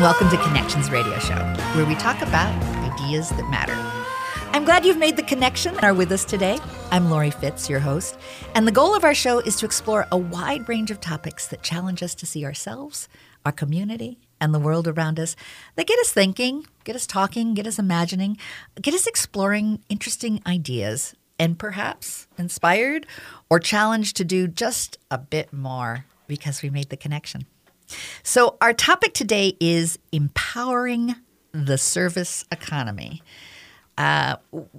and welcome to Connections Radio Show, where we talk about ideas that matter. I'm glad you've made the connection and are with us today. I'm Lori Fitz, your host, and the goal of our show is to explore a wide range of topics that challenge us to see ourselves, our community, and the world around us that get us thinking, get us talking, get us imagining, get us exploring interesting ideas, and perhaps inspired or challenged to do just a bit more because we made the connection. So, our topic today is empowering the service economy. Uh,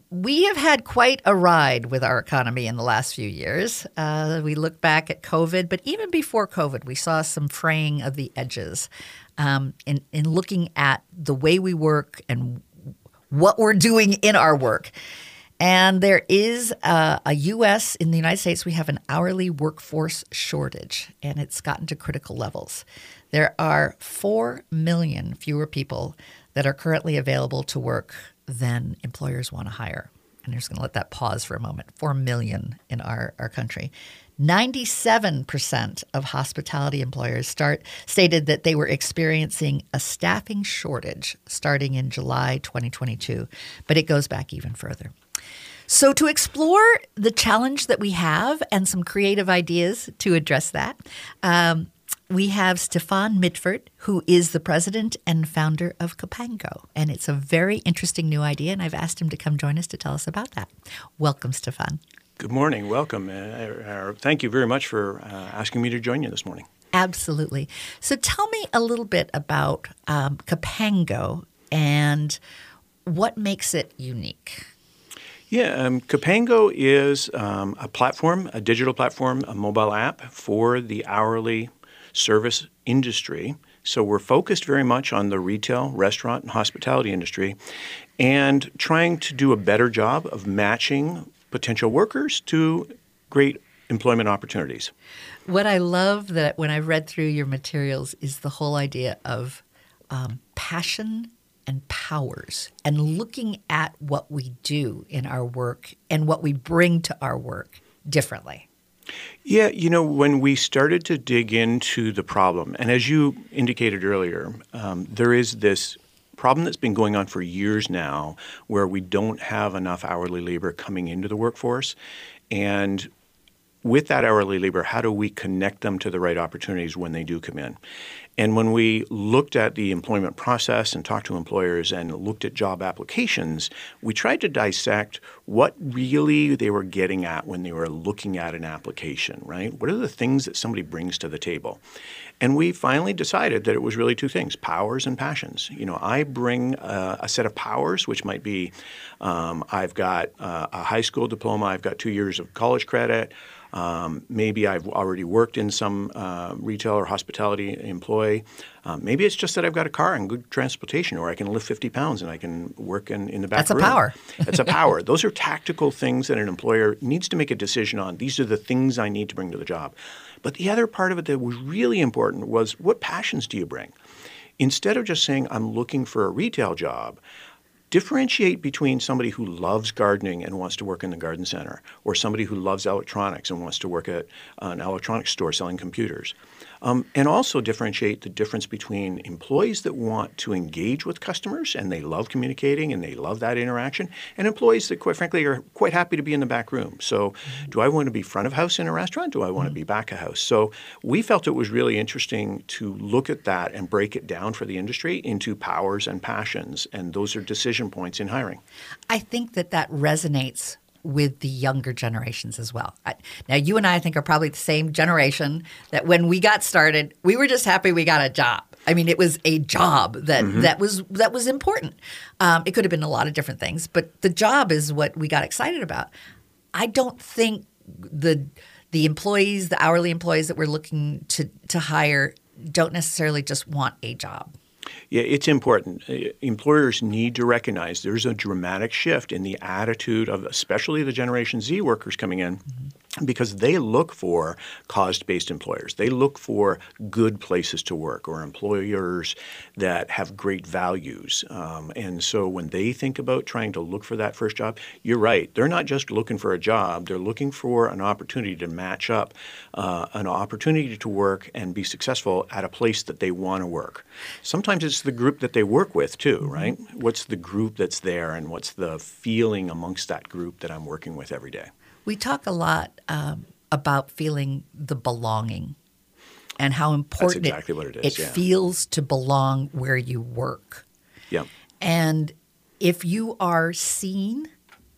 we have had quite a ride with our economy in the last few years. Uh, we look back at COVID, but even before COVID, we saw some fraying of the edges um, in, in looking at the way we work and what we're doing in our work. And there is a, a, U.S. in the United States, we have an hourly workforce shortage, and it's gotten to critical levels. There are 4 million fewer people that are currently available to work than employers want to hire. And I'm just going to let that pause for a moment 4 million in our, our country. 97% of hospitality employers start, stated that they were experiencing a staffing shortage starting in July 2022, but it goes back even further. So, to explore the challenge that we have and some creative ideas to address that, um, we have Stefan Mitford, who is the president and founder of Capango. And it's a very interesting new idea, and I've asked him to come join us to tell us about that. Welcome, Stefan. Good morning. Welcome. Uh, uh, thank you very much for uh, asking me to join you this morning. Absolutely. So, tell me a little bit about um, Capango and what makes it unique. Yeah, um, Capango is um, a platform, a digital platform, a mobile app for the hourly service industry. So we're focused very much on the retail, restaurant, and hospitality industry and trying to do a better job of matching potential workers to great employment opportunities. What I love that when I read through your materials is the whole idea of um, passion and powers and looking at what we do in our work and what we bring to our work differently. Yeah, you know, when we started to dig into the problem, and as you indicated earlier, um, there is this problem that's been going on for years now where we don't have enough hourly labor coming into the workforce. And with that hourly labor, how do we connect them to the right opportunities when they do come in? And when we looked at the employment process and talked to employers and looked at job applications, we tried to dissect what really they were getting at when they were looking at an application, right? What are the things that somebody brings to the table? And we finally decided that it was really two things powers and passions. You know, I bring uh, a set of powers, which might be um, I've got uh, a high school diploma, I've got two years of college credit. Um, maybe I've already worked in some uh, retail or hospitality employ. Um, maybe it's just that I've got a car and good transportation, or I can lift 50 pounds and I can work in, in the back That's room. a power. That's a power. Those are tactical things that an employer needs to make a decision on. These are the things I need to bring to the job. But the other part of it that was really important was what passions do you bring? Instead of just saying, I'm looking for a retail job, differentiate between somebody who loves gardening and wants to work in the garden center or somebody who loves electronics and wants to work at an electronics store selling computers. Um, and also differentiate the difference between employees that want to engage with customers and they love communicating and they love that interaction, and employees that, quite frankly, are quite happy to be in the back room. So, do I want to be front of house in a restaurant? Do I want to be back of house? So, we felt it was really interesting to look at that and break it down for the industry into powers and passions, and those are decision points in hiring. I think that that resonates with the younger generations as well. Now, you and I, I think, are probably the same generation that when we got started, we were just happy we got a job. I mean, it was a job that mm-hmm. that was that was important. Um, it could have been a lot of different things, but the job is what we got excited about. I don't think the the employees, the hourly employees that we're looking to to hire, don't necessarily just want a job. Yeah, it's important. Uh, employers need to recognize there's a dramatic shift in the attitude of especially the Generation Z workers coming in. Mm-hmm. Because they look for cause-based employers. They look for good places to work or employers that have great values. Um, and so when they think about trying to look for that first job, you're right. They're not just looking for a job. They're looking for an opportunity to match up, uh, an opportunity to work and be successful at a place that they want to work. Sometimes it's the group that they work with too, mm-hmm. right? What's the group that's there and what's the feeling amongst that group that I'm working with every day? We talk a lot um, about feeling the belonging and how important exactly it, it, is, it yeah. feels to belong where you work. Yeah. And if you are seen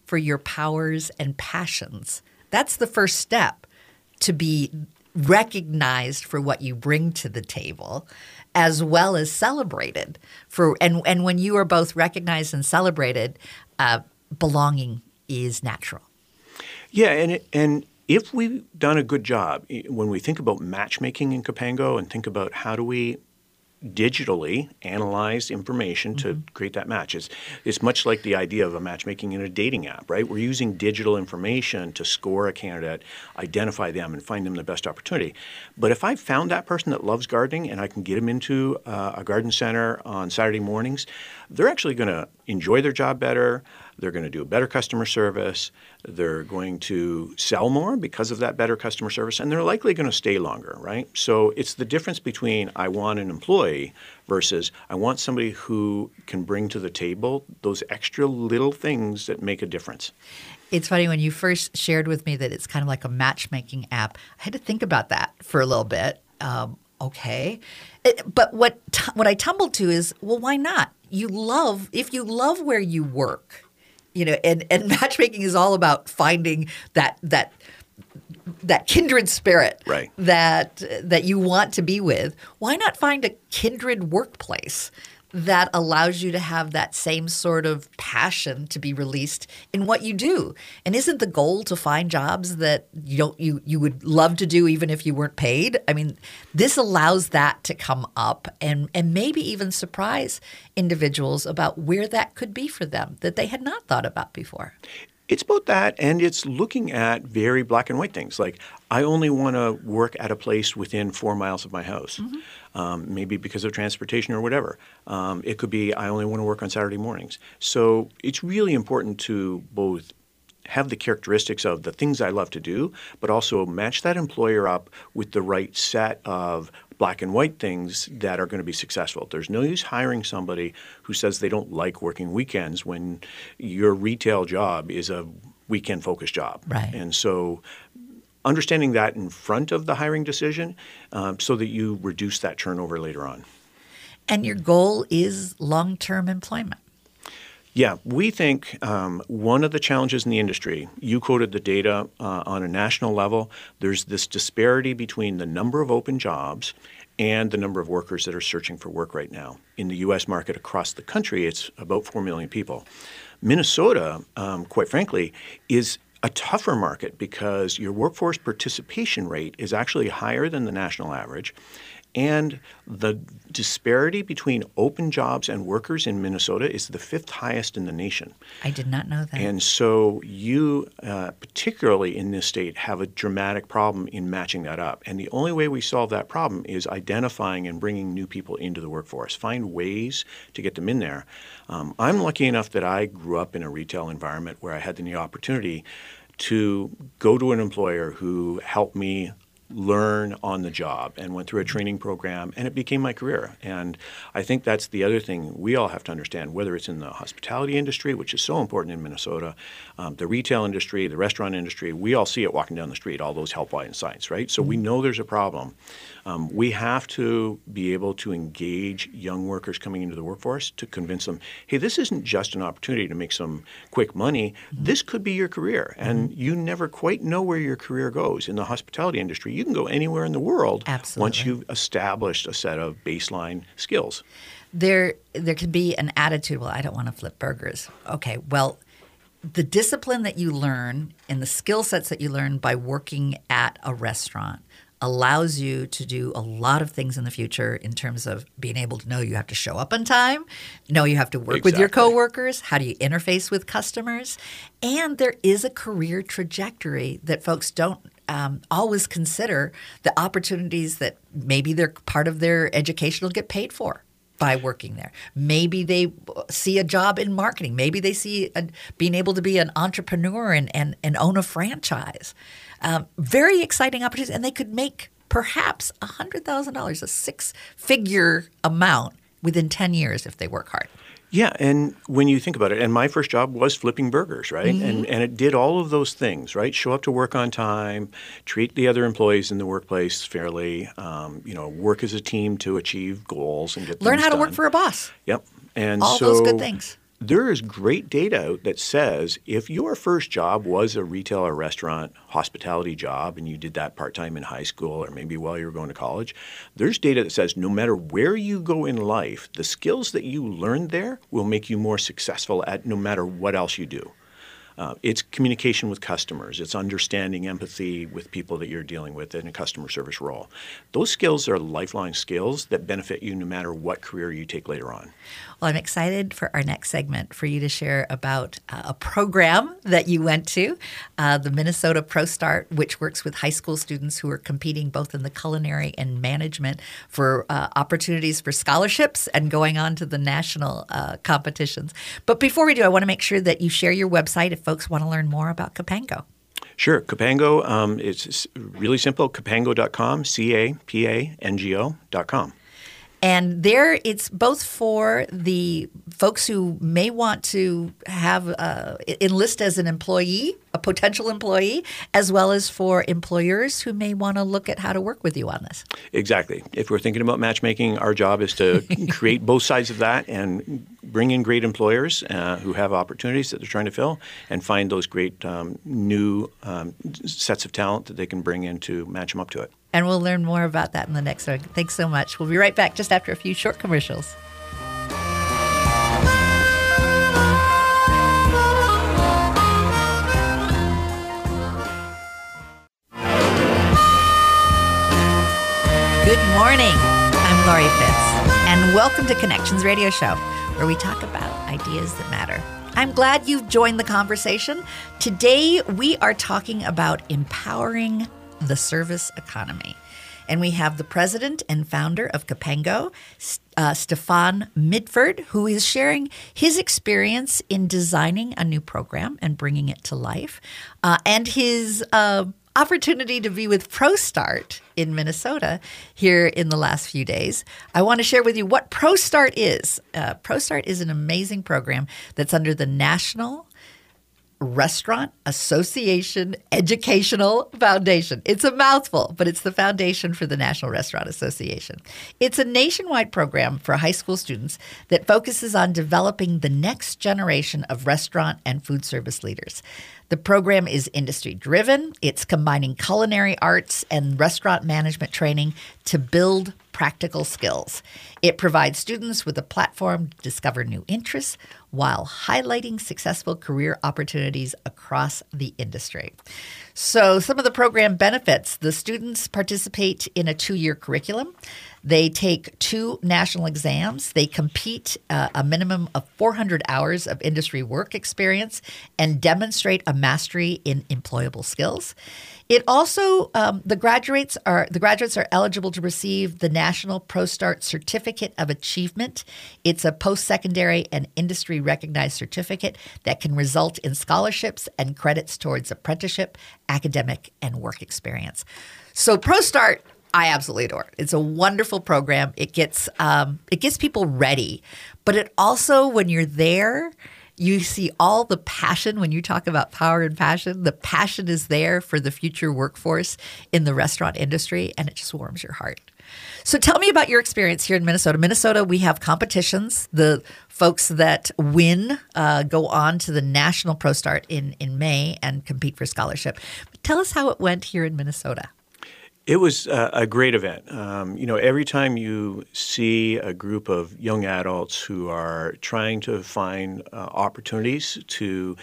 for your powers and passions, that's the first step to be recognized for what you bring to the table as well as celebrated for and and when you are both recognized and celebrated uh, belonging is natural yeah, and and if we've done a good job when we think about matchmaking in Capango and think about how do we digitally analyze information to mm-hmm. create that match. It's, it's much like the idea of a matchmaking in a dating app, right? We're using digital information to score a candidate, identify them, and find them the best opportunity. But if I found that person that loves gardening and I can get them into uh, a garden center on Saturday mornings, they're actually going to enjoy their job better. They're going to do a better customer service. They're going to sell more because of that better customer service, and they're likely going to stay longer, right? So it's the difference between I want an employee versus I want somebody who can bring to the table those extra little things that make a difference. It's funny when you first shared with me that it's kind of like a matchmaking app. I had to think about that for a little bit. Um, okay, it, but what t- what I tumbled to is, well, why not? You love if you love where you work you know, and, and matchmaking is all about finding that that that kindred spirit right. that that you want to be with. Why not find a kindred workplace that allows you to have that same sort of passion to be released in what you do. And isn't the goal to find jobs that you don't you you would love to do even if you weren't paid? I mean, this allows that to come up and and maybe even surprise individuals about where that could be for them that they had not thought about before. It's both that and it's looking at very black and white things. Like, I only want to work at a place within four miles of my house, mm-hmm. Um, maybe because of transportation or whatever. Um, it could be I only want to work on Saturday mornings. So it's really important to both have the characteristics of the things I love to do, but also match that employer up with the right set of black and white things that are going to be successful. There's no use hiring somebody who says they don't like working weekends when your retail job is a weekend focused job. Right. And so understanding that in front of the hiring decision um, so that you reduce that turnover later on. And your goal is long term employment. Yeah, we think um, one of the challenges in the industry, you quoted the data uh, on a national level, there's this disparity between the number of open jobs and the number of workers that are searching for work right now. In the U.S. market across the country, it's about 4 million people. Minnesota, um, quite frankly, is a tougher market because your workforce participation rate is actually higher than the national average. And the disparity between open jobs and workers in Minnesota is the fifth highest in the nation. I did not know that. And so you, uh, particularly in this state, have a dramatic problem in matching that up. And the only way we solve that problem is identifying and bringing new people into the workforce. Find ways to get them in there. Um, I'm lucky enough that I grew up in a retail environment where I had the opportunity to go to an employer who helped me learn on the job and went through a training program and it became my career. And i think that's the other thing we all have to understand whether it's in the hospitality industry which is so important in minnesota um, the retail industry the restaurant industry we all see it walking down the street all those helpline signs right? So we mm-hmm. know there's a problem um, we have to be able to engage young workers coming into the workforce to convince them, hey, this isn't just an opportunity to make some quick money. Mm-hmm. This could be your career. And mm-hmm. you never quite know where your career goes. In the hospitality industry, you can go anywhere in the world Absolutely. once you've established a set of baseline skills. There, there can be an attitude, well, I don't want to flip burgers. Okay, well, the discipline that you learn and the skill sets that you learn by working at a restaurant allows you to do a lot of things in the future in terms of being able to know you have to show up on time, know you have to work exactly. with your coworkers, how do you interface with customers, and there is a career trajectory that folks don't um, always consider the opportunities that maybe they're part of their education will get paid for by working there. Maybe they see a job in marketing. Maybe they see a, being able to be an entrepreneur and, and, and own a franchise. Um, very exciting opportunities. And they could make perhaps $100,000, a six figure amount within 10 years if they work hard. Yeah, and when you think about it, and my first job was flipping burgers, right? Mm-hmm. And and it did all of those things, right? Show up to work on time, treat the other employees in the workplace fairly, um, you know, work as a team to achieve goals and get the learn how to work for a boss. Yep, and all so, those good things there is great data that says if your first job was a retail or restaurant hospitality job and you did that part time in high school or maybe while you were going to college, there's data that says no matter where you go in life, the skills that you learned there will make you more successful at no matter what else you do. Uh, it's communication with customers. It's understanding empathy with people that you're dealing with in a customer service role. Those skills are lifelong skills that benefit you no matter what career you take later on. Well, I'm excited for our next segment for you to share about uh, a program that you went to, uh, the Minnesota ProStart, which works with high school students who are competing both in the culinary and management for uh, opportunities for scholarships and going on to the national uh, competitions. But before we do, I want to make sure that you share your website if folks want to learn more about Capango. Sure. Capango, um, it's really simple, capango.com, C A P A N G O.com. And there, it's both for the folks who may want to have uh, enlist as an employee, a potential employee, as well as for employers who may want to look at how to work with you on this. Exactly. If we're thinking about matchmaking, our job is to create both sides of that and bring in great employers uh, who have opportunities that they're trying to fill, and find those great um, new um, sets of talent that they can bring in to match them up to it. And we'll learn more about that in the next one. Thanks so much. We'll be right back just after a few short commercials. Good morning. I'm Lori Fitz, and welcome to Connections Radio Show, where we talk about ideas that matter. I'm glad you've joined the conversation. Today, we are talking about empowering the service economy. And we have the president and founder of Capango, uh, Stefan Mitford, who is sharing his experience in designing a new program and bringing it to life, uh, and his uh, opportunity to be with ProStart in Minnesota here in the last few days. I want to share with you what ProStart is. Uh, ProStart is an amazing program that's under the National Restaurant Association Educational Foundation. It's a mouthful, but it's the foundation for the National Restaurant Association. It's a nationwide program for high school students that focuses on developing the next generation of restaurant and food service leaders. The program is industry driven. It's combining culinary arts and restaurant management training to build practical skills. It provides students with a platform to discover new interests while highlighting successful career opportunities across the industry. So, some of the program benefits the students participate in a two year curriculum. They take two national exams. They compete uh, a minimum of 400 hours of industry work experience and demonstrate a mastery in employable skills. It also um, the graduates are the graduates are eligible to receive the National ProStart Certificate of Achievement. It's a post-secondary and industry recognized certificate that can result in scholarships and credits towards apprenticeship, academic, and work experience. So ProStart I absolutely adore it. It's a wonderful program. It gets um, it gets people ready, but it also when you're there, you see all the passion when you talk about power and passion. The passion is there for the future workforce in the restaurant industry, and it just warms your heart. So tell me about your experience here in Minnesota. Minnesota, we have competitions. The folks that win uh, go on to the National ProStart in, in May and compete for scholarship. But tell us how it went here in Minnesota. It was a, a great event. Um, you know, every time you see a group of young adults who are trying to find uh, opportunities to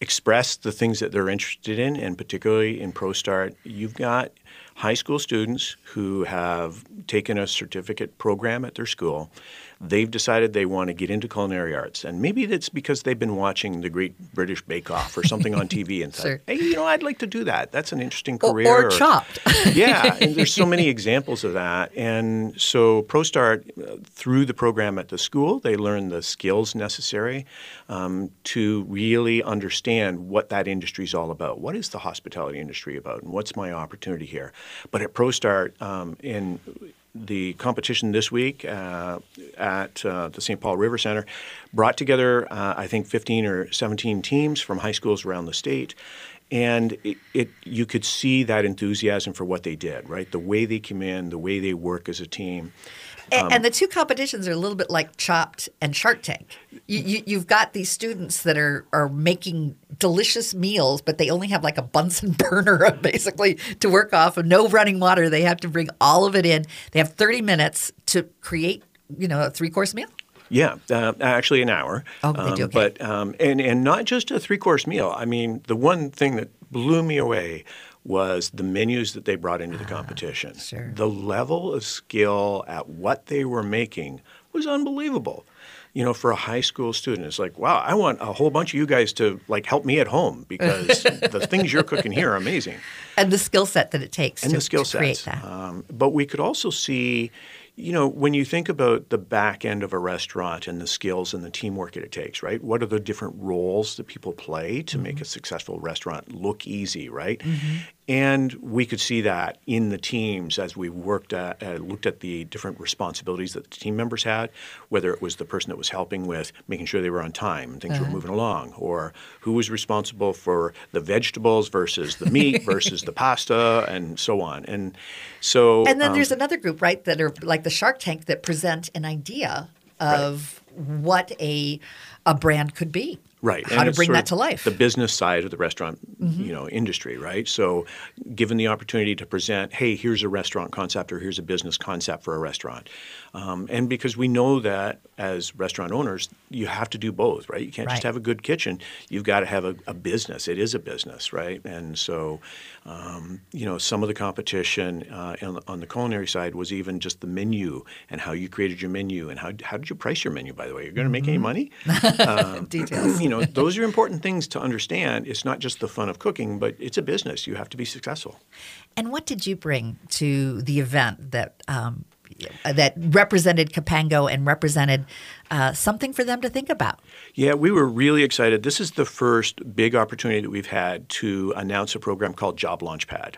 express the things that they're interested in, and particularly in ProStart, you've got high school students who have taken a certificate program at their school they've decided they want to get into culinary arts. And maybe it's because they've been watching the Great British Bake Off or something on TV and thought, hey, you know, I'd like to do that. That's an interesting career. Or, or chopped. yeah, and there's so many examples of that. And so ProStart, uh, through the program at the school, they learn the skills necessary um, to really understand what that industry is all about. What is the hospitality industry about, and what's my opportunity here? But at ProStart, um, in the competition this week uh, at uh, the St. Paul River Center brought together, uh, I think, 15 or 17 teams from high schools around the state. And it, it, you could see that enthusiasm for what they did, right? The way they come in, the way they work as a team. Um, and the two competitions are a little bit like Chopped and Shark Tank. You, you, have got these students that are are making delicious meals, but they only have like a Bunsen burner basically to work off of no running water. They have to bring all of it in. They have 30 minutes to create, you know, a three course meal. Yeah, uh, actually an hour. Oh, they do. Um, but um, and and not just a three course meal. I mean, the one thing that blew me away was the menus that they brought into the ah, competition. Uh, sure. The level of skill at what they were making was unbelievable. You know, for a high school student, it's like, wow, I want a whole bunch of you guys to like help me at home because the things you're cooking here are amazing. And the skill set that it takes and to, the skill to create that. Um, but we could also see you know, when you think about the back end of a restaurant and the skills and the teamwork that it takes, right? What are the different roles that people play to mm-hmm. make a successful restaurant look easy, right? Mm-hmm. And we could see that in the teams as we worked at, uh, looked at the different responsibilities that the team members had, whether it was the person that was helping with making sure they were on time and things uh-huh. were moving along, or who was responsible for the vegetables versus the meat versus the pasta, and so on. And so, and then um, there's another group, right, that are like the Shark Tank that present an idea of right. what a a brand could be. Right. How and to bring that to life. The business side of the restaurant, mm-hmm. you know, industry, right? So given the opportunity to present, hey, here's a restaurant concept or here's a business concept for a restaurant. Um, and because we know that as restaurant owners, you have to do both, right? You can't right. just have a good kitchen. You've got to have a, a business. It is a business, right? And so, um, you know, some of the competition uh, on, on, the culinary side was even just the menu and how you created your menu and how, how did you price your menu, by the way? You're going to make mm-hmm. any money? Um, Details. You know, those are important things to understand. It's not just the fun of cooking, but it's a business. You have to be successful. And what did you bring to the event that um, that represented Capango and represented uh, something for them to think about. Yeah, we were really excited. This is the first big opportunity that we've had to announce a program called Job Launchpad.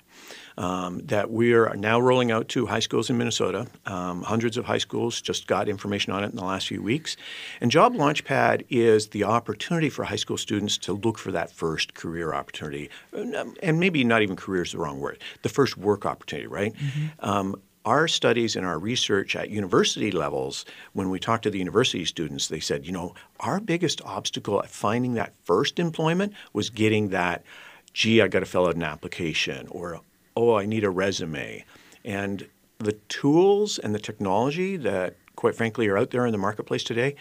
Um, that we are now rolling out to high schools in Minnesota. Um, hundreds of high schools just got information on it in the last few weeks. And Job Launchpad is the opportunity for high school students to look for that first career opportunity. And maybe not even career is the wrong word, the first work opportunity, right? Mm-hmm. Um, our studies and our research at university levels, when we talked to the university students, they said, you know, our biggest obstacle at finding that first employment was getting that, gee, I got to fill out an application, or oh, I need a resume. And the tools and the technology that, quite frankly, are out there in the marketplace today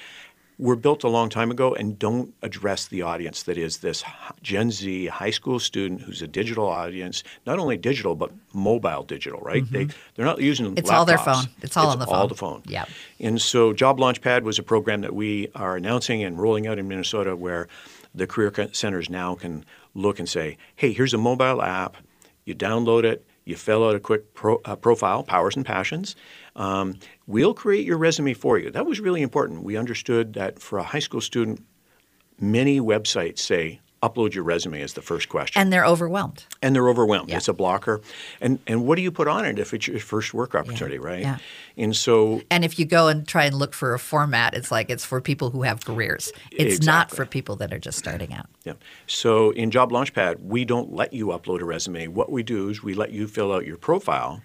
were built a long time ago and don't address the audience that is this Gen Z high school student who's a digital audience, not only digital but mobile digital, right? Mm-hmm. They they're not using it's laptops. all their phone. It's all it's on the phone. All the phone. Yeah. And so Job Launchpad was a program that we are announcing and rolling out in Minnesota where the career centers now can look and say, "Hey, here's a mobile app. You download it, you fill out a quick pro, uh, profile, powers and passions. Um, we'll create your resume for you. That was really important. We understood that for a high school student, many websites say upload your resume as the first question. And they're overwhelmed. And they're overwhelmed. Yeah. It's a blocker. And and what do you put on it if it's your first work opportunity, yeah. right? Yeah. And so And if you go and try and look for a format, it's like it's for people who have careers. It's exactly. not for people that are just starting out. Yeah. So in Job Launchpad, we don't let you upload a resume. What we do is we let you fill out your profile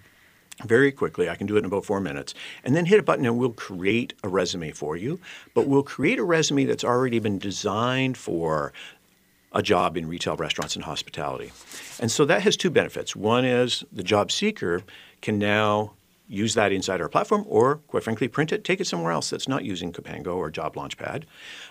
very quickly. I can do it in about four minutes. And then hit a button and we'll create a resume for you. But we'll create a resume that's already been designed for a job in retail, restaurants, and hospitality. And so that has two benefits. One is the job seeker can now use that inside our platform, or quite frankly, print it, take it somewhere else that's not using Capango or Job Launchpad.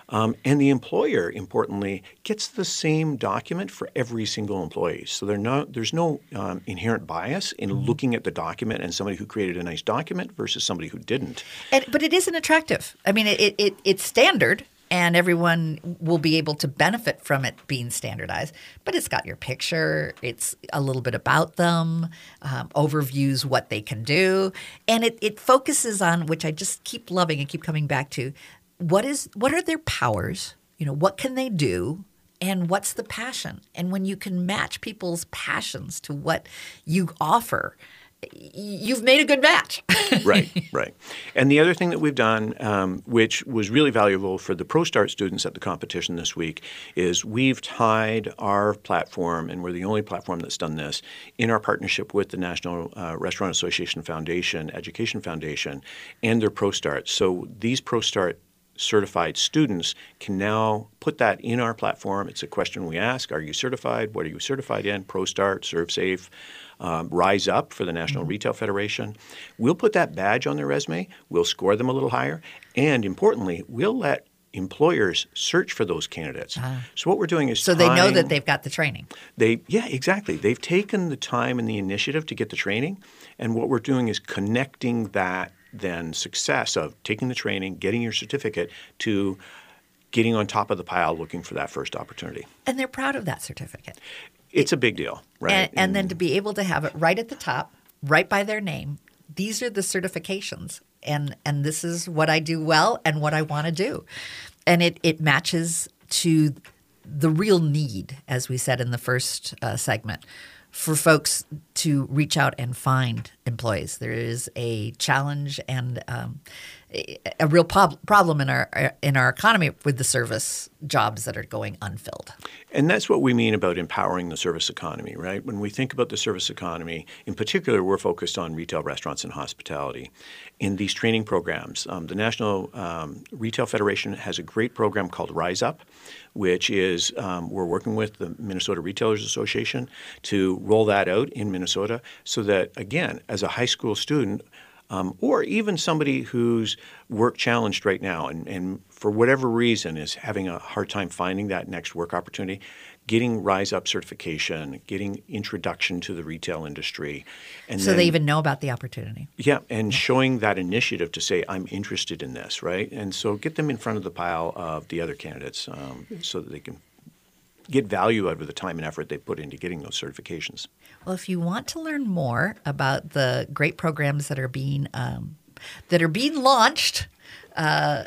Um, and the employer, importantly, gets the same document for every single employee. So not, there's no um, inherent bias in mm-hmm. looking at the document and somebody who created a nice document versus somebody who didn't. And, but it isn't attractive. I mean, it, it, it's standard and everyone will be able to benefit from it being standardized. But it's got your picture, it's a little bit about them, um, overviews what they can do, and it, it focuses on which I just keep loving and keep coming back to. What is what are their powers? You know, what can they do? and what's the passion and when you can match people's passions to what you offer you've made a good match. right, right. And the other thing that we've done, um, which was really valuable for the ProStart students at the competition this week, is we've tied our platform, and we're the only platform that's done this, in our partnership with the National uh, Restaurant Association Foundation, Education Foundation, and their ProStart. So these ProStart certified students can now put that in our platform. It's a question we ask Are you certified? What are you certified in? ProStart, ServSafe um, Rise Up for the National mm-hmm. Retail Federation. We'll put that badge on their resume. We'll score them a little higher. And importantly, we'll let employers search for those candidates. Ah. So what we're doing is so they know that they've got the training. They yeah exactly. They've taken the time and the initiative to get the training, and what we're doing is connecting that then success of taking the training, getting your certificate to getting on top of the pile looking for that first opportunity. And they're proud of that certificate. It's a big deal, right? And, and then to be able to have it right at the top, right by their name. These are the certifications, and and this is what I do well and what I want to do, and it it matches to the real need, as we said in the first uh, segment, for folks to reach out and find employees. There is a challenge and um, a real prob- problem in our in our economy with the service jobs that are going unfilled. And that's what we mean about empowering the service economy, right? When we think about the service economy, in particular, we're focused on retail, restaurants, and hospitality. In these training programs, um, the National um, Retail Federation has a great program called Rise Up, which is um, we're working with the Minnesota Retailers Association to roll that out in Minnesota so that, again, as a high school student, um, or even somebody who's work challenged right now and, and for whatever reason is having a hard time finding that next work opportunity, getting Rise Up certification, getting introduction to the retail industry. And so then, they even know about the opportunity. Yeah, and yeah. showing that initiative to say, I'm interested in this, right? And so get them in front of the pile of the other candidates um, so that they can get value out of the time and effort they put into getting those certifications. Well, if you want to learn more about the great programs that are being um, that are being launched uh,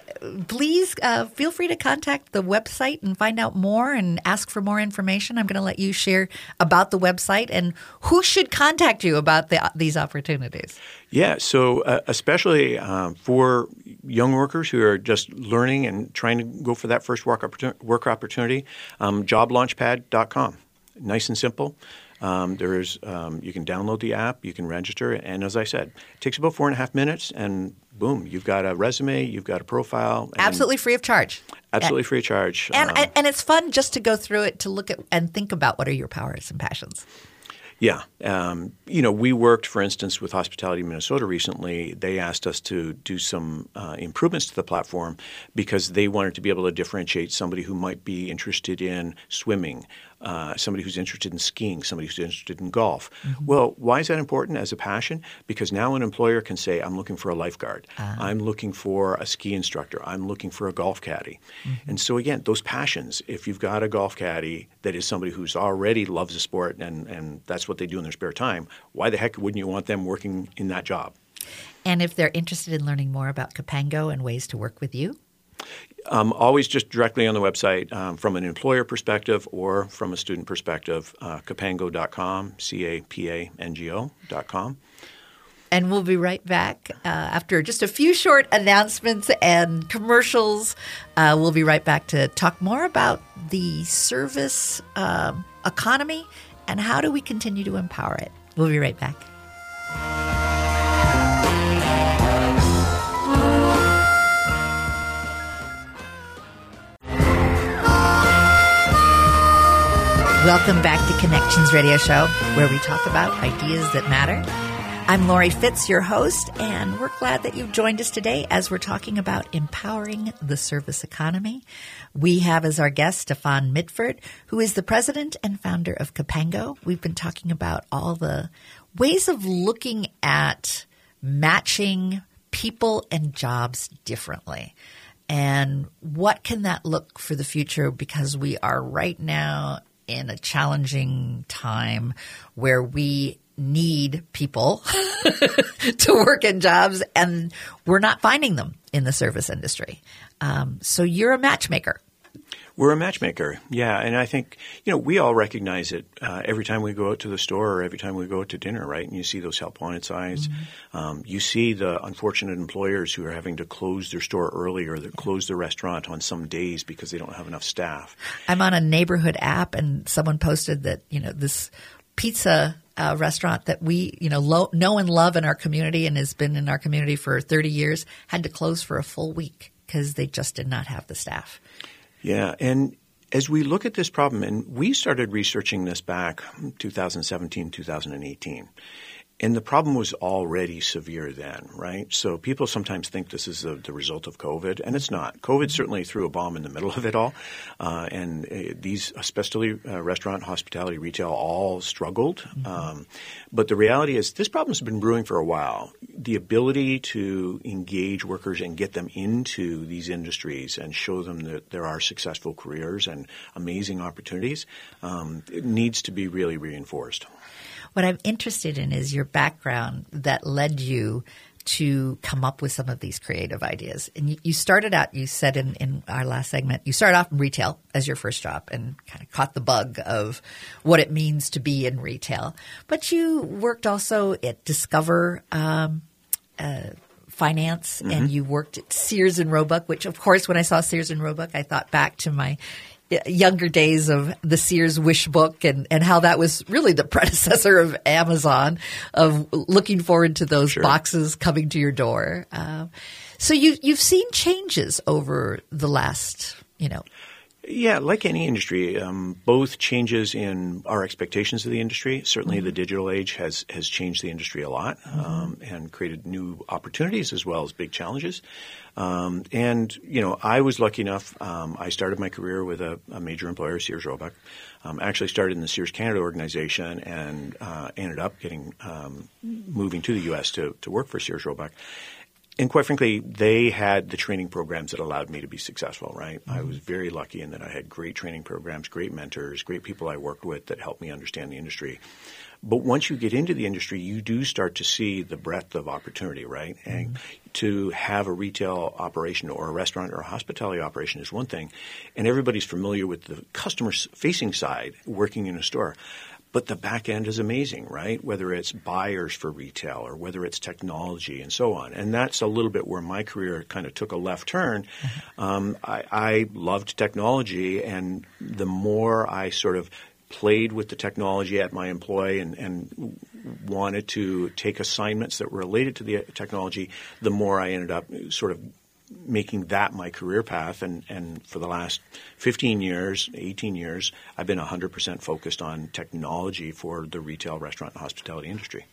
please uh, feel free to contact the website and find out more and ask for more information. I'm going to let you share about the website and who should contact you about the, these opportunities. Yeah, so uh, especially um, for young workers who are just learning and trying to go for that first work, opportunity, work opportunity, um, joblaunchpad.com. Nice and simple. Um, there's um, you can download the app, you can register, and as I said, it takes about four and a half minutes, and boom, you've got a resume, you've got a profile, absolutely free of charge. Absolutely free of charge, and, um, and it's fun just to go through it to look at and think about what are your powers and passions. Yeah. Um, you know, we worked, for instance, with Hospitality Minnesota recently. They asked us to do some uh, improvements to the platform because they wanted to be able to differentiate somebody who might be interested in swimming uh, somebody who's interested in skiing, somebody who's interested in golf. Mm-hmm. Well, why is that important as a passion? Because now an employer can say, I'm looking for a lifeguard, uh-huh. I'm looking for a ski instructor, I'm looking for a golf caddy. Mm-hmm. And so, again, those passions, if you've got a golf caddy that is somebody who's already loves the sport and, and that's what they do in their spare time, why the heck wouldn't you want them working in that job? And if they're interested in learning more about Capango and ways to work with you? Um, always just directly on the website um, from an employer perspective or from a student perspective, uh, capango.com, C A P A N G O.com. And we'll be right back uh, after just a few short announcements and commercials. Uh, we'll be right back to talk more about the service um, economy and how do we continue to empower it. We'll be right back. Welcome back to Connections Radio Show, where we talk about ideas that matter. I'm Lori Fitz, your host, and we're glad that you've joined us today as we're talking about empowering the service economy. We have as our guest Stefan Mitford, who is the president and founder of Capango. We've been talking about all the ways of looking at matching people and jobs differently. And what can that look for the future? Because we are right now in a challenging time where we need people to work in jobs and we're not finding them in the service industry. Um, so you're a matchmaker. We're a matchmaker, yeah, and I think you know we all recognize it uh, every time we go out to the store or every time we go out to dinner, right? And you see those help wanted signs. Mm-hmm. Um, you see the unfortunate employers who are having to close their store early or that close their restaurant on some days because they don't have enough staff. I'm on a neighborhood app, and someone posted that you know this pizza uh, restaurant that we, you know, lo- know and love in our community and has been in our community for 30 years had to close for a full week because they just did not have the staff. Yeah, and as we look at this problem, and we started researching this back 2017, 2018. And the problem was already severe then, right? So people sometimes think this is the, the result of COVID, and it's not. COVID certainly threw a bomb in the middle of it all, uh, and uh, these, especially uh, restaurant, hospitality, retail, all struggled. Mm-hmm. Um, but the reality is, this problem has been brewing for a while. The ability to engage workers and get them into these industries and show them that there are successful careers and amazing opportunities um, needs to be really reinforced. What I'm interested in is your background that led you to come up with some of these creative ideas. And you, you, started out, you said in, in our last segment, you started off in retail as your first job and kind of caught the bug of what it means to be in retail. But you worked also at Discover um, uh, Finance mm-hmm. and you worked at Sears and Roebuck, which, of course, when I saw Sears and Roebuck, I thought back to my younger days of the Sears Wish book and, and how that was really the predecessor of Amazon of looking forward to those sure. boxes coming to your door. Uh, so you you've seen changes over the last you know yeah, like any industry, um, both changes in our expectations of the industry. Certainly, mm-hmm. the digital age has has changed the industry a lot mm-hmm. um, and created new opportunities as well as big challenges. Um, and you know, I was lucky enough. Um, I started my career with a, a major employer, Sears Roebuck. Um, actually, started in the Sears Canada organization and uh, ended up getting um, moving to the U.S. to to work for Sears Roebuck and quite frankly, they had the training programs that allowed me to be successful, right? Mm-hmm. I was very lucky in that I had great training programs, great mentors, great people I worked with that helped me understand the industry. But once you get into the industry, you do start to see the breadth of opportunity, right? Mm-hmm. And to have a retail operation or a restaurant or a hospitality operation is one thing, and everybody's familiar with the customer facing side working in a store. But the back end is amazing, right? Whether it's buyers for retail or whether it's technology and so on. And that's a little bit where my career kind of took a left turn. Mm-hmm. Um, I, I loved technology, and the more I sort of played with the technology at my employ and, and, wanted to take assignments that were related to the technology, the more I ended up sort of making that my career path. And, and for the last 15 years, 18 years, I've been 100% focused on technology for the retail, restaurant, and hospitality industry.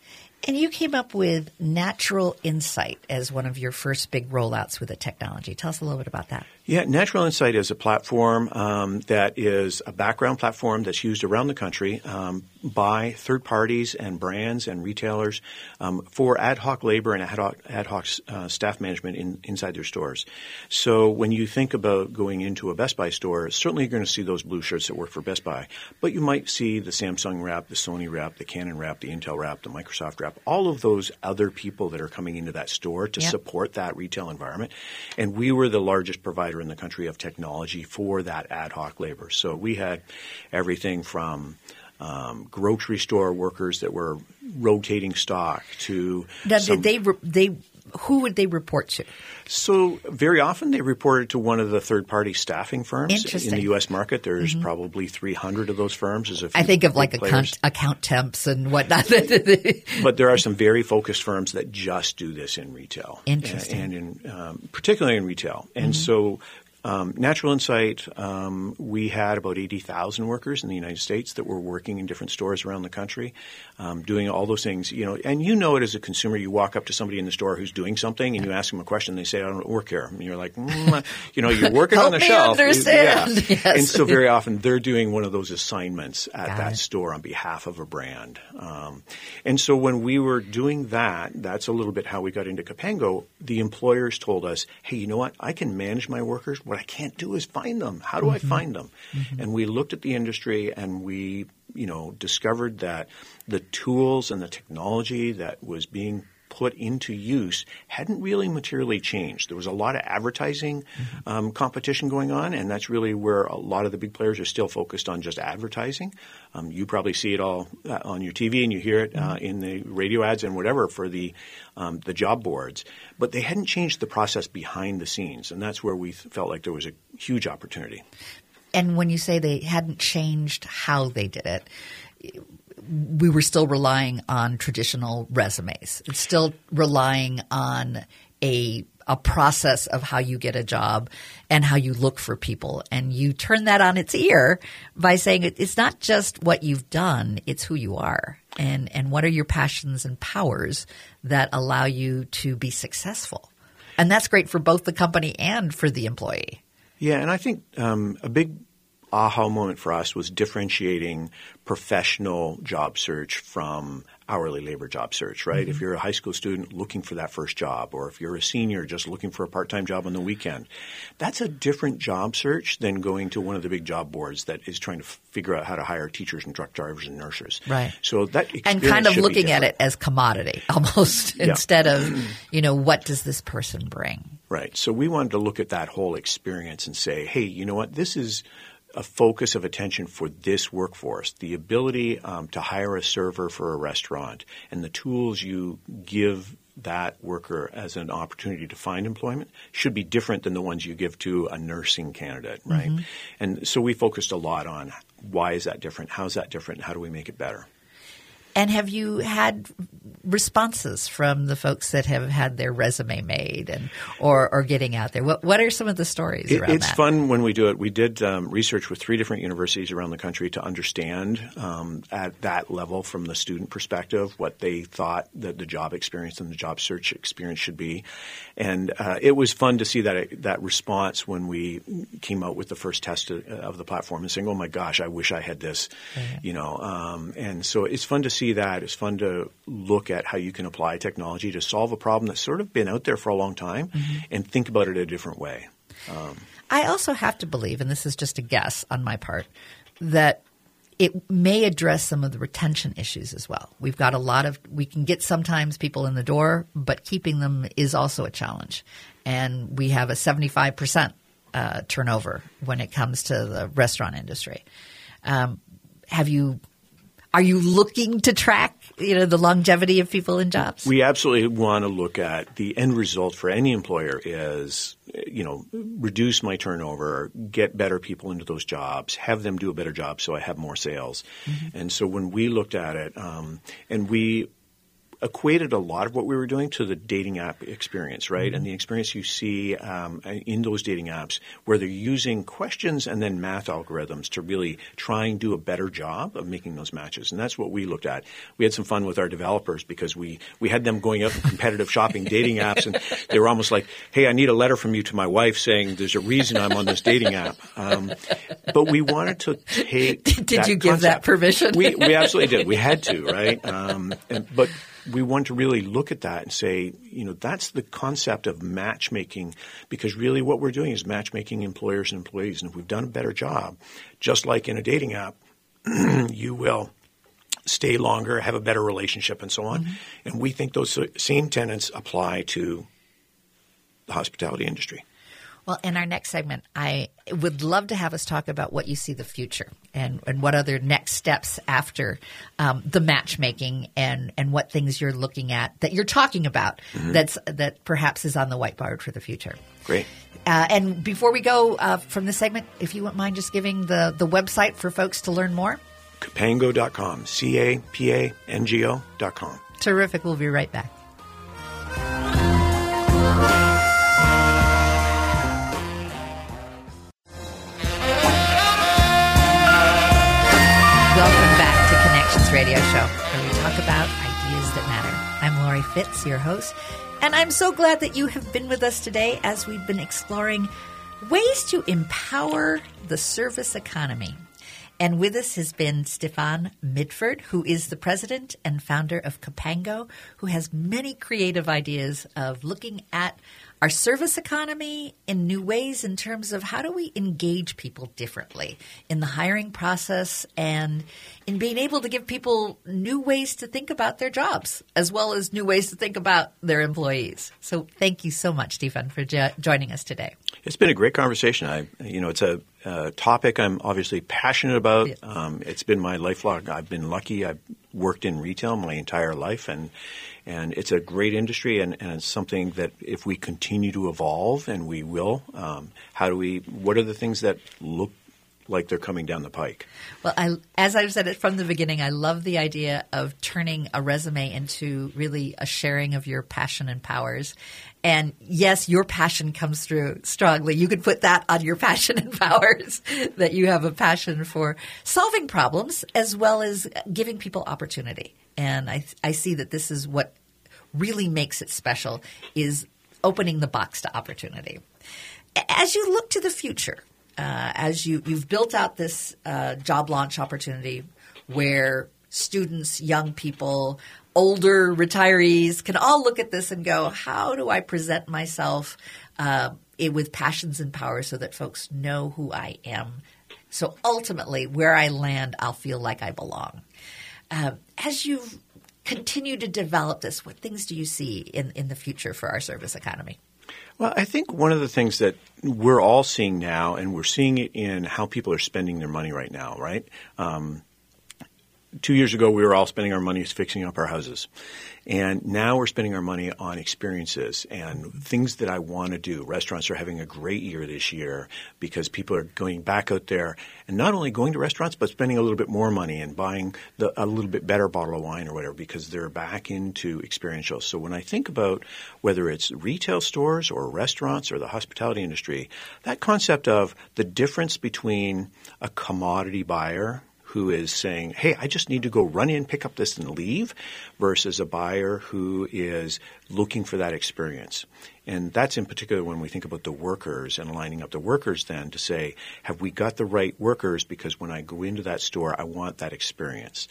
And you came up with Natural Insight as one of your first big rollouts with the technology. Tell us a little bit about that. Yeah, Natural Insight is a platform um, that is a background platform that's used around the country um, by third parties and brands and retailers um, for ad hoc labor and ad hoc, ad hoc uh, staff management in, inside their stores. So when you think about going into a Best Buy store, certainly you're going to see those blue shirts that work for Best Buy, but you might see the Samsung wrap, the Sony wrap, the Canon wrap, the Intel wrap, the Microsoft wrap, all of those other people that are coming into that store to yep. support that retail environment. And we were the largest provider in the country of technology for that ad hoc labor. So we had everything from um, grocery store workers that were rotating stock to. Now, some, did they they who would they report to? So very often they reported to one of the third-party staffing firms in the U.S. market. There's mm-hmm. probably 300 of those firms. As I think of like account, account temps and whatnot. but there are some very focused firms that just do this in retail. Interesting. And, in um, particularly in retail. And mm-hmm. so Um, Natural Insight, um, we had about 80,000 workers in the United States that were working in different stores around the country, um, doing all those things. You know, and you know it as a consumer. You walk up to somebody in the store who's doing something, and you ask them a question. They say, "I don't work here," and you're like, mm, "You know, you're working on the shelf." understand. Yeah. Yes. And so very often they're doing one of those assignments at Got that it. store on behalf of a brand. Um, and so when we were doing that, that's a little bit how we got into Capango. The employers told us, hey, you know what? I can manage my workers. What I can't do is find them. How do I mm-hmm. find them? Mm-hmm. And we looked at the industry and we, you know, discovered that the tools and the technology that was being put into use hadn't really materially changed. There was a lot of advertising um, competition going on, and that's really where a lot of the big players are still focused on just advertising. Um, you probably see it all uh, on your TV and you hear it uh, in the radio ads and whatever for the um, the job boards, but they hadn't changed the process behind the scenes, and that's where we felt like there was a huge opportunity. And when you say they hadn't changed how they did it, we were still relying on traditional resumes. It's still relying on a a process of how you get a job and how you look for people. And you turn that on its ear by saying it's not just what you've done, it's who you are. And and what are your passions and powers that allow you to be successful. And that's great for both the company and for the employee. Yeah, and I think um, a big aha moment for us was differentiating professional job search from hourly labor job search, right? If mm-hmm. you're a high school student looking for that first job, or if you're a senior just looking for a part time job on the weekend, that's a different job search than going to one of the big job boards that is trying to figure out how to hire teachers and truck drivers and nurses. Right. So that and kind of looking at it as commodity almost instead of you know what does this person bring Right. So we wanted to look at that whole experience and say, hey, you know what? This is a focus of attention for this workforce. The ability um, to hire a server for a restaurant and the tools you give that worker as an opportunity to find employment should be different than the ones you give to a nursing candidate, right? And so we focused a lot on why is that different? How's that different? How do we make it better? And have you had responses from the folks that have had their resume made and or, or getting out there what, what are some of the stories It- it's that fun when we do it. We did um, research with three different universities around the country to understand um, at that level from the student perspective what they thought that the job experience and the job search experience should be, and uh, it was fun to see that that response when we came out with the first test of, of the platform and saying, "Oh my gosh, I wish I had this," you know. Um, and so it's fun to see that. It's fun to look at how you can apply technology to solve a problem that's sort of been out there for a long time, and think about it a different way. I also have to believe, and this is just a guess on my part, that it may address some of the retention issues as well. We've got a lot of, we can get sometimes people in the door, but keeping them is also a challenge. And we have a 75% uh, turnover when it comes to the restaurant industry. Um, have you, are you looking to track, you know, the longevity of people in jobs? We absolutely want to look at the end result for any employer is, you know, reduce my turnover, get better people into those jobs, have them do a better job so I have more sales. And so when we looked at it, um, and we equated a lot of what we were doing to the dating app experience, right? And the experience you see um, in those dating apps where they're using questions and then math algorithms to really try and do a better job of making those matches. And that's what we looked at. We had some fun with our developers because we, we had them going out and competitive shopping dating apps and they were almost like, hey, I need a letter from you to my wife saying there's a reason I'm on this dating app. Um, but we wanted to take. Did you give that permission? We, we absolutely did. We had to, right? Um, and, but we want to really look at that and say, you know, that's the concept of matchmaking because really what we're doing is matchmaking employers and employees. And if we've done a better job, just like in a dating app, you will stay longer, have a better relationship, and so on. Mm-hmm. And we think those same tenets apply to the hospitality industry. Well, in our next segment, I would love to have us talk about what you see the future and, and what other next steps after um, the matchmaking and, and what things you're looking at that you're talking about that's that perhaps is on the whiteboard for the future. Great. Uh, and before we go uh, from this segment, if you wouldn't mind just giving the, the website for folks to learn more. Capango.com, C A P A N G O.com. Terrific. We'll be right back. Lori Fitz, your host, and I'm so glad that you have been with us today as we've been exploring ways to empower the service economy. And with us has been Stefan Mitford, who is the president and founder of Capango, who has many creative ideas of looking at our service economy in new ways in terms of how do we engage people differently in the hiring process and in being able to give people new ways to think about their jobs as well as new ways to think about their employees. So thank you so much, Stefan, for jo- joining us today. It's been a great conversation. I, you know, it's a, a topic I'm obviously passionate about. Um, it's been my lifelong. I've been lucky. I've worked in retail my entire life, and and it's a great industry, and, and it's something that if we continue to evolve, and we will, um, how do we? What are the things that look like they're coming down the pike. Well, I, as I've said it from the beginning, I love the idea of turning a resume into really a sharing of your passion and powers. And yes, your passion comes through strongly. You could put that on your passion and powers that you have a passion for solving problems as well as giving people opportunity. And I, I see that this is what really makes it special is opening the box to opportunity. As you look to the future, uh, as you, you've built out this uh, job launch opportunity where students, young people, older retirees can all look at this and go, how do I present myself uh, with passions and power so that folks know who I am? So ultimately, where I land, I'll feel like I belong. Uh, as you continue to develop this, what things do you see in, in the future for our service economy? Well, I think one of the things that we're all seeing now, and we're seeing it in how people are spending their money right now, right? Um, two years ago, we were all spending our money fixing up our houses. And now we're spending our money on experiences and things that I want to do. Restaurants are having a great year this year because people are going back out there and not only going to restaurants, but spending a little bit more money and buying the, a little bit better bottle of wine or whatever because they're back into experiential. So when I think about whether it's retail stores or restaurants or the hospitality industry, that concept of the difference between a commodity buyer who is saying, hey, I just need to go run in, pick up this, and leave, versus a buyer who is looking for that experience. And that's in particular when we think about the workers and lining up the workers then to say, have we got the right workers? Because when I go into that store, I want that experience.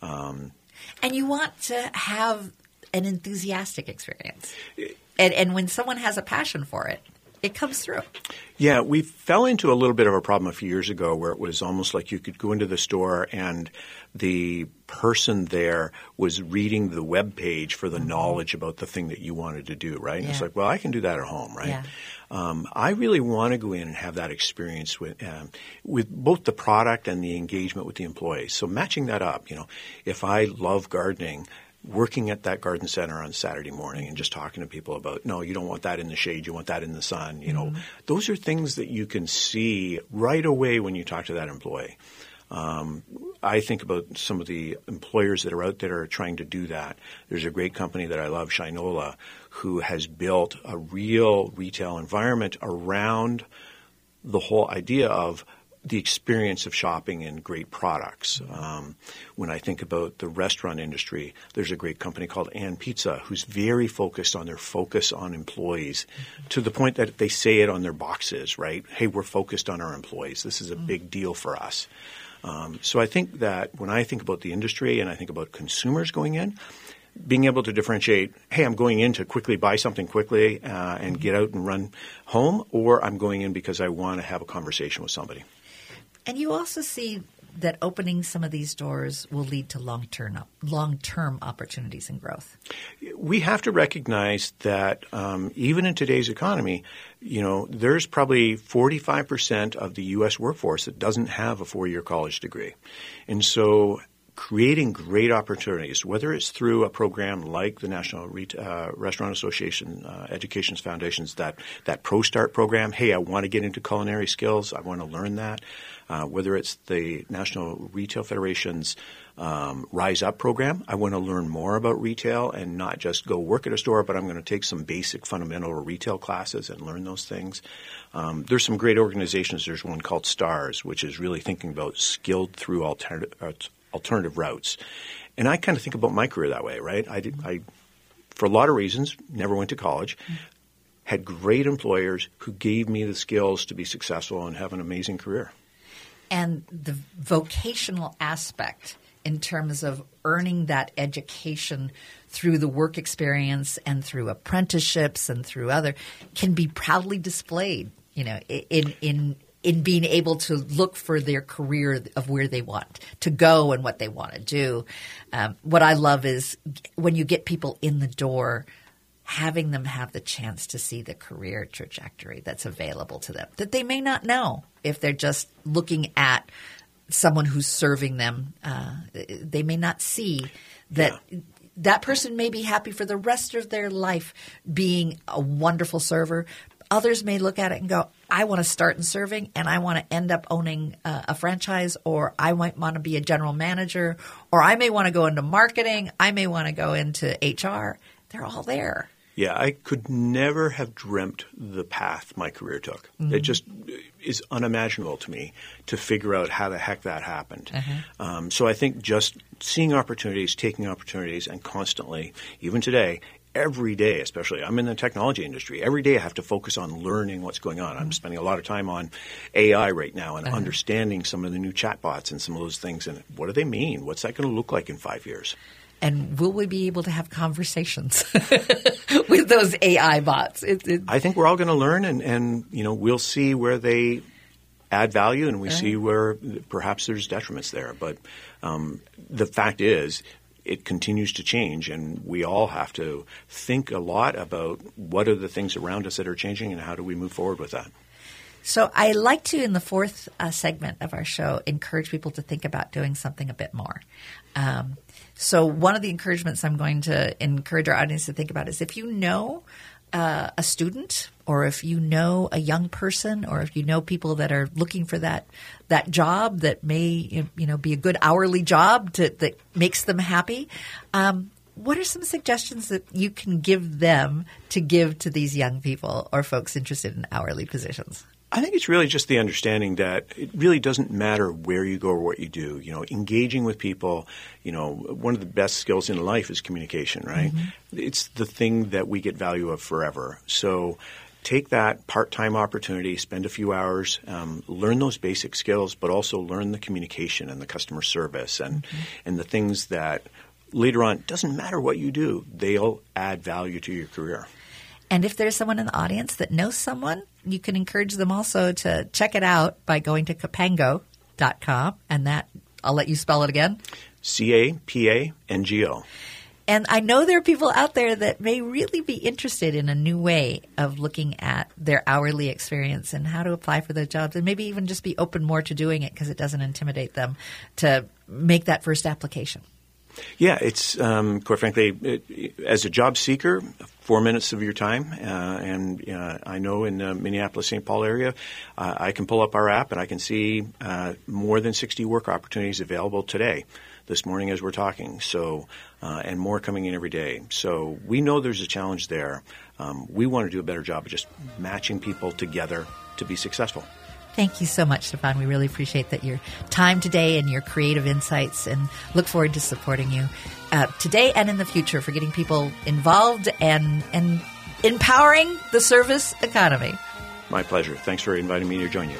Um, and you want to have an enthusiastic experience. And, and when someone has a passion for it, it comes through. Yeah, we fell into a little bit of a problem a few years ago where it was almost like you could go into the store and the person there was reading the web page for the mm-hmm. knowledge about the thing that you wanted to do, right? Yeah. it's like, well, I can do that at home, right? Yeah. Um, I really want to go in and have that experience with um, with both the product and the engagement with the employees. So matching that up, you know, if I love gardening, working at that garden center on Saturday morning and just talking to people about no, you don't want that in the shade, you want that in the sun. You mm-hmm. know, those are things that you can see right away when you talk to that employee. Um, I think about some of the employers that are out there are trying to do that. There's a great company that I love, Shinola, who has built a real retail environment around the whole idea of the experience of shopping and great products. Um, when I think about the restaurant industry, there's a great company called &pizza who's very focused on their focus on employees mm-hmm. to the point that they say it on their boxes, right? Hey, we're focused on our employees. This is a big deal for us. Um, so I think that when I think about the industry and I think about consumers going in, being able to differentiate, hey, I'm going in to quickly buy something quickly uh, and get out and run home, or I'm going in because I want to have a conversation with somebody. And you also see that opening some of these doors will lead to long term long term opportunities and growth. We have to recognize that um, even in today's economy, you know, there's probably 45 percent of the U.S. workforce that doesn't have a four year college degree, and so creating great opportunities, whether it's through a program like the National uh, Restaurant Association uh, Education's Foundation's that that ProStart program. Hey, I want to get into culinary skills. I want to learn that. Uh, whether it's the National Retail Federation's um, Rise Up program. I want to learn more about retail and not just go work at a store, but I'm going to take some basic fundamental retail classes and learn those things. Um, there's some great organizations. There's one called STARS, which is really thinking about skilled through alternative, uh, alternative routes. And I kind of think about my career that way, right? I, did, I for a lot of reasons, never went to college. Had great employers who gave me the skills to be successful and have an amazing career. And the vocational aspect in terms of earning that education through the work experience and through apprenticeships and through other can be proudly displayed, you know, in in in being able to look for their career of where they want to go and what they want to do. Um, what I love is when you get people in the door, having them have the chance to see the career trajectory that's available to them that they may not know if they're just looking at someone who's serving them. Uh, they may not see that. Yeah. That person may be happy for the rest of their life being a wonderful server, Others may look at it and go, I want to start in serving and I want to end up owning a, a franchise, or I might want to be a general manager, or I may want to go into marketing, I may want to go into HR. They're all there. Yeah, I could never have dreamt the path my career took. Mm-hmm. It just is unimaginable to me to figure out how the heck that happened. Mm-hmm. Um, so I think just seeing opportunities, taking opportunities, and constantly, even today, every day, especially I'm in the technology industry. Every day I have to focus on learning what's going on. I'm mm-hmm. spending a lot of time on AI right now and uh-huh. understanding some of the new chatbots and some of those things and what do they mean? What's that going to look like in five years? And will we be able to have conversations with those AI bots? It, it, I think we're all going to learn, and, and you know we'll see where they add value, and we uh-huh. see where perhaps there's detriments there. But um, the fact is, it continues to change, and we all have to think a lot about what are the things around us that are changing and how do we move forward with that. So, I like to, in the fourth uh, segment of our show, encourage people to think about doing something a bit more. Um, so, one of the encouragements I'm going to encourage our audience to think about is if you know uh, a student or if you know a young person or if you know people that are looking for that that job that may you know be a good hourly job to, that makes them happy um, what are some suggestions that you can give them to give to these young people or folks interested in hourly positions I think it's really just the understanding that it really doesn't matter where you go or what you do. You know, engaging with people, you know, one of the best skills in life is communication, right? Mm-hmm. It's the thing that we get value of forever. So take that part-time opportunity, spend a few hours, um, learn those basic skills, but also learn the communication and the customer service and mm-hmm. and the things that later on doesn't matter what you do, they'll add value to your career. And if there's someone in the audience that knows someone, you can encourage them also to check it out by going to capango.com. And that, I'll let you spell it again C A P A N G O. And I know there are people out there that may really be interested in a new way of looking at their hourly experience and how to apply for those jobs, and maybe even just be open more to doing it because it doesn't intimidate them to make that first application. Yeah, it's um, quite frankly, it, as a job seeker, four minutes of your time, uh, and uh, I know in the Minneapolis St. Paul area, uh, I can pull up our app and I can see uh, more than 60 work opportunities available today. This morning, as we're talking, so uh, and more coming in every day. So we know there's a challenge there. Um, we want to do a better job of just matching people together to be successful. Thank you so much, Stefan. We really appreciate that your time today and your creative insights and look forward to supporting you uh, today and in the future for getting people involved and, and empowering the service economy. My pleasure. Thanks for inviting me to join you.